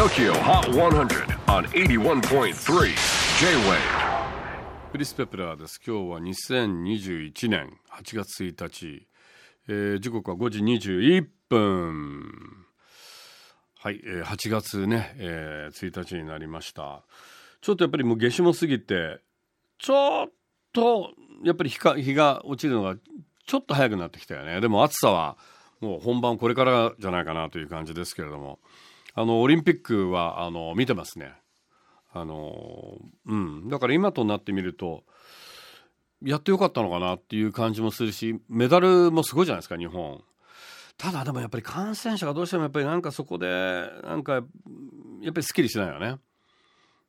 TOKYO HOT 100 on 81.3 J-WAVE クリス・ペプラーです。今日は2021年8月1日、えー時刻は5時21分。はい、えー8月ね、えー1日になりました。ちょっとやっぱりもう夏至も過ぎてちょっとやっぱり日か日が落ちるのがちょっと早くなってきたよね。でも暑さはもう本番これからじゃないかなという感じですけれども。あのオリンピックはあの見てますね。あのうん。だから今となってみるとやってよかったのかなっていう感じもするしメダルもすごいじゃないですか日本。ただでもやっぱり感染者がどうしてもやっぱりなんかそこでなんかやっぱりすっきりしないよね。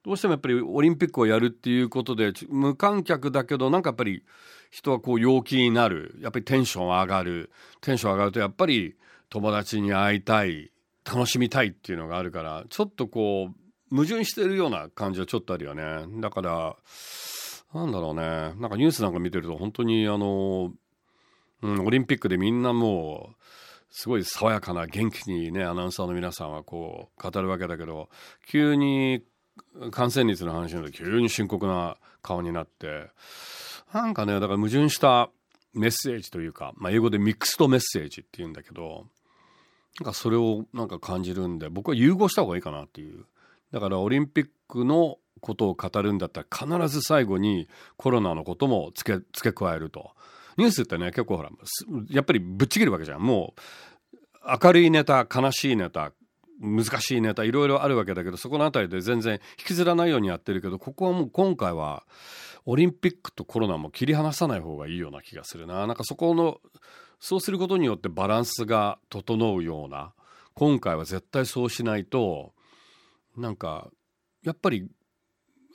どうしてもやっぱりオリンピックをやるっていうことで無観客だけどなんかやっぱり人はこう陽気になる。やっぱりテンション上がる。テンション上がるとやっぱり友達に会いたい。楽しみたいっていうのがあるからちょっとこう矛盾してるような感じはちょっとあるよね。だからなんだろうね。なんかニュースなんか見てると本当にあの、うん、オリンピックでみんなもうすごい爽やかな元気にねアナウンサーの皆さんはこう語るわけだけど急に感染率の話になると急に深刻な顔になってなんかねだから矛盾したメッセージというか、まあ、英語でミックスドメッセージっていうんだけどなんかそれをなんか感じるんで僕は融合した方がいいかなっていう。だからオリンピックのことを語るんだったら必ず最後にコロナのことも付け付け加えると。ニュースってね結構ほらやっぱりぶっちぎるわけじゃん。もう明るいネタ悲しいネタ難しいネタいろいろあるわけだけどそこのあたりで全然引きずらないようにやってるけどここはもう今回はオリンピックとコロナも切り離さない方がいいような気がするな。なんかそこのそうすることによってバランスが整うような今回は絶対そうしないとなんかやっぱり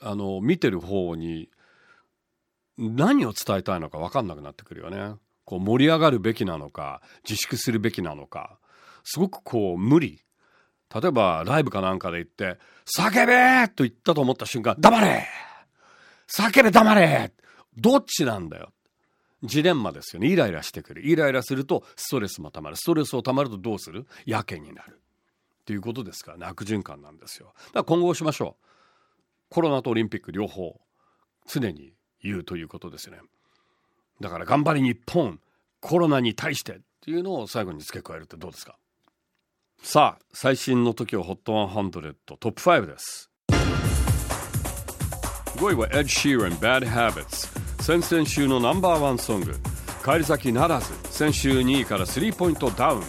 あの見てる方に何を伝えたいのか分かんなくなってくるよね。こう盛り上がるべきなのか自粛するべきなのかすごくこう無理例えばライブかなんかで言って「叫べ!」と言ったと思った瞬間「黙れ!」「叫べ黙れ!」どっちなんだよジレンマですよね。イライラしてくる。イライラするとストレスもたまる。ストレスをたまるとどうする？やけになる。っていうことですから悪循環なんですよ。だから今後しましょう。コロナとオリンピック両方常に言うということですよね。だから頑張れ日本コロナに対してっていうのを最後に付け加えるってどうですか？さあ最新の時を HOT100 トップ5です。5位は Ed Sheeran Bad Habits 先々週のナンバーワンソング。返り咲きならず先週2位から3ポイントダウン。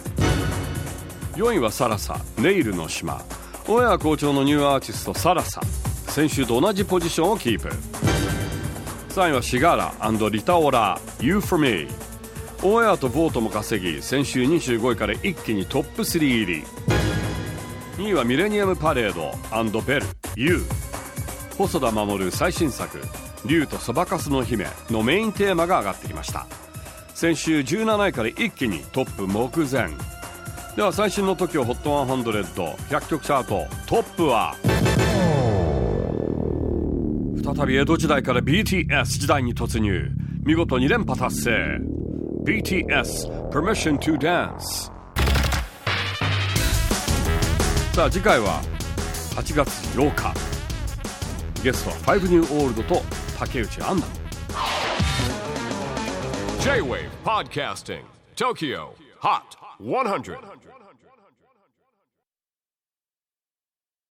4位はさらさネイルの島。オンエア好調のニューアーティストさらさ。先週と同じポジションをキープ。3位はシガーラリタオラ You for Me オンエアとボートも稼ぎ先週25位から一気にトップ3入り。2位はミレニアムパレードベル You 細田守最新作「竜とそばかすの姫」のメインテーマが上がってきました。先週17位から一気にトップ目前。では最新の TOKIOHOT100100 曲チャートトップは。再び江戸時代から BTS 時代に突入。見事2連覇達成。BTS Permission to Dance さあ次回は8月8日。ゲストは5ニューオールドと竹内杏奈 J-WAVE PODCASTING TOKYO HOT 100